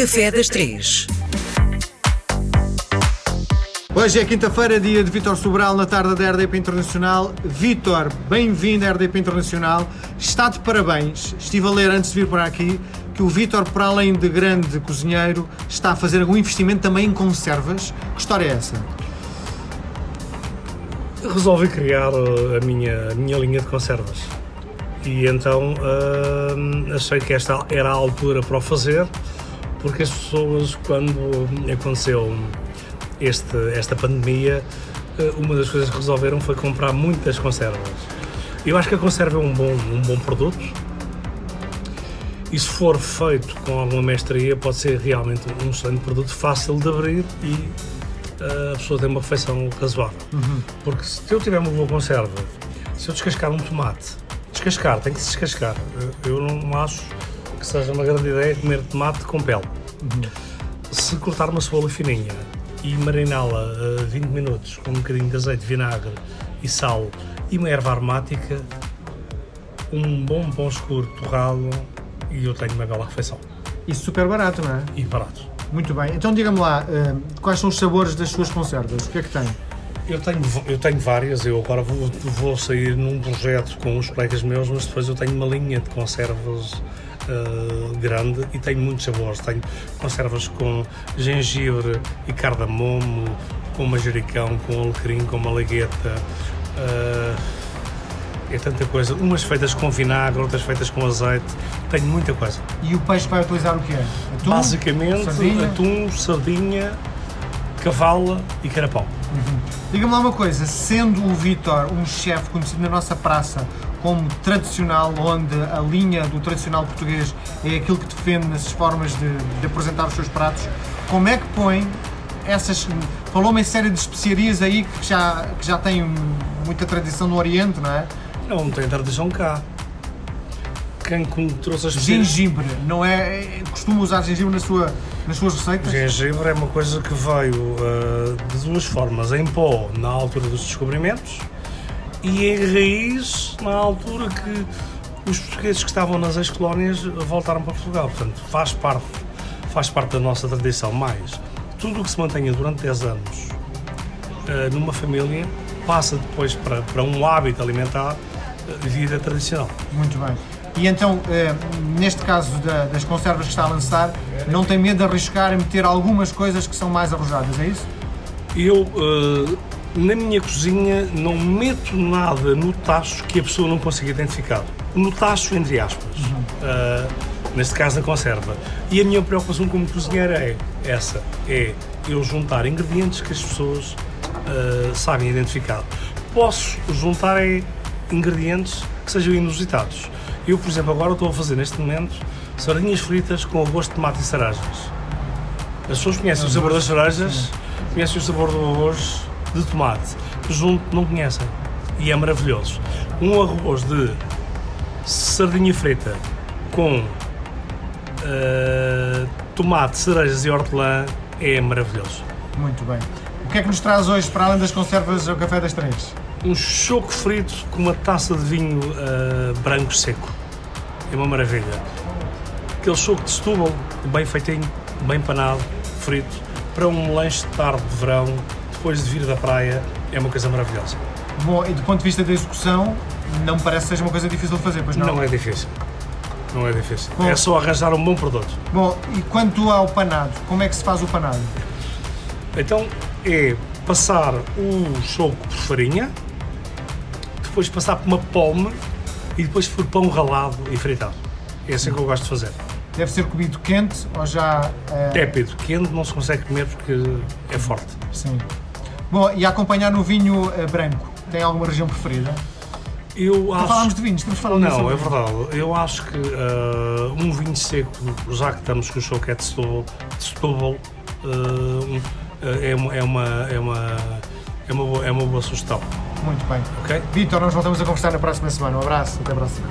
Café das Três. Hoje é quinta-feira, dia de Vítor Sobral na tarde da RDP Internacional. Vítor, bem-vindo à RDP Internacional. Está de parabéns. Estive a ler antes de vir para aqui que o Vítor, para além de grande cozinheiro, está a fazer algum investimento também em conservas. Que história é essa? Resolvi criar uh, a minha, a minha linha de conservas. E então uh, achei que esta era a altura para o fazer, porque as pessoas, quando aconteceu este, esta pandemia, uh, uma das coisas que resolveram foi comprar muitas conservas. Eu acho que a conserva é um bom, um bom produto e se for feito com alguma mestria pode ser realmente um excelente produto fácil de abrir e uh, a pessoa tem uma refeição razoável. Uhum. Porque se eu tiver uma boa conserva, se eu descascar um tomate, descascar, tem que se descascar. Eu, eu não acho que seja uma grande ideia comer tomate com pele. Se cortar uma cebola fininha e mariná-la uh, 20 minutos com um bocadinho de azeite, vinagre e sal e uma erva aromática, um bom pão escuro torrado e eu tenho uma bela refeição. Isso super barato, não é? E barato. Muito bem. Então diga-me lá, eh, quais são os sabores das suas conservas? O que é que tem? Eu tenho, eu tenho várias, eu agora vou, vou sair num projeto com uns colegas meus, mas depois eu tenho uma linha de conservas uh, grande e tenho muitos sabores. Tenho conservas com gengibre e cardamomo, com manjericão, com alecrim, com malagueta. Uh, é tanta coisa. Umas feitas com vinagre, outras feitas com azeite. Tenho muita coisa. E o peixe vai utilizar o quê? Atum? Basicamente, Sardinha? atum, sardinha, cavala e carapau. Diga-me lá uma coisa, sendo o Vítor um chefe conhecido na nossa praça como tradicional, onde a linha do tradicional português é aquilo que defende nas formas de, de apresentar os seus pratos, como é que põe essas. Falou-me em série de especiarias aí que já, que já têm muita tradição no Oriente, não é? Não, não tem tradição cá. Quem trouxe as especiarias- Gengibre, não é? Costuma usar gengibre na sua, nas suas receitas? Gengibre é uma coisa que veio ah, de duas formas: em pó, na altura dos descobrimentos, e em raiz, na altura que os portugueses que estavam nas ex-colónias voltaram para Portugal. Portanto, faz parte, faz parte da nossa tradição. Mais, tudo o que se mantenha durante 10 anos ah, numa família passa depois para, para um hábito alimentar de vida tradicional. Muito bem. E então, eh, neste caso da- das conservas que está a lançar, não tem medo de arriscar em meter algumas coisas que são mais arrojadas, é isso? Eu, eh, na minha cozinha, não meto nada no tacho que a pessoa não consiga identificar. No tacho, entre aspas. Eh, neste caso, na conserva. E a minha preocupação como cozinheiro é essa: é eu juntar ingredientes que as pessoas eh, sabem identificar. Posso juntar é, ingredientes que sejam inusitados. Eu, por exemplo, agora estou a fazer neste momento sardinhas fritas com arroz de tomate e cerejas. As pessoas conhecem o sabor das cerejas, conhecem o sabor do arroz de tomate. Junto não conhecem. E é maravilhoso. Um arroz de sardinha frita com eh, tomate, cerejas e hortelã é maravilhoso. Muito bem. O que é que nos traz hoje, para além das conservas, ao Café das Três? Um choco frito com uma taça de vinho eh, branco seco. É uma maravilha. Aquele choco de Setúbal, bem feitinho, bem panado, frito, para um lanche de tarde de verão, depois de vir da praia, é uma coisa maravilhosa. Bom, e do ponto de vista da execução, não me parece que seja uma coisa difícil de fazer, pois não? Não, é difícil. Não é difícil. Bom. É só arranjar um bom produto. Bom, e quanto ao panado, como é que se faz o panado? Então é passar o choco por farinha, depois passar por uma palme e depois por pão ralado e fritado. É assim que eu gosto de fazer. Deve ser comido quente ou já... eh, Tépido, quente não se consegue comer porque é forte. Sim. Bom, e acompanhar no vinho eh, branco, tem alguma região preferida? Eu Não acho... falámos de vinhos, temos falado Não, é verdade. Eu acho que ah, um vinho seco, já que estamos com o choco é de Setúbal, de Setúbal, ah, um, ah, é, uma, é, uma, é, uma, é, uma boa, é uma boa sugestão. Muito bem. Ok? Vitor, nós voltamos a conversar na próxima semana. Um abraço, até a próxima.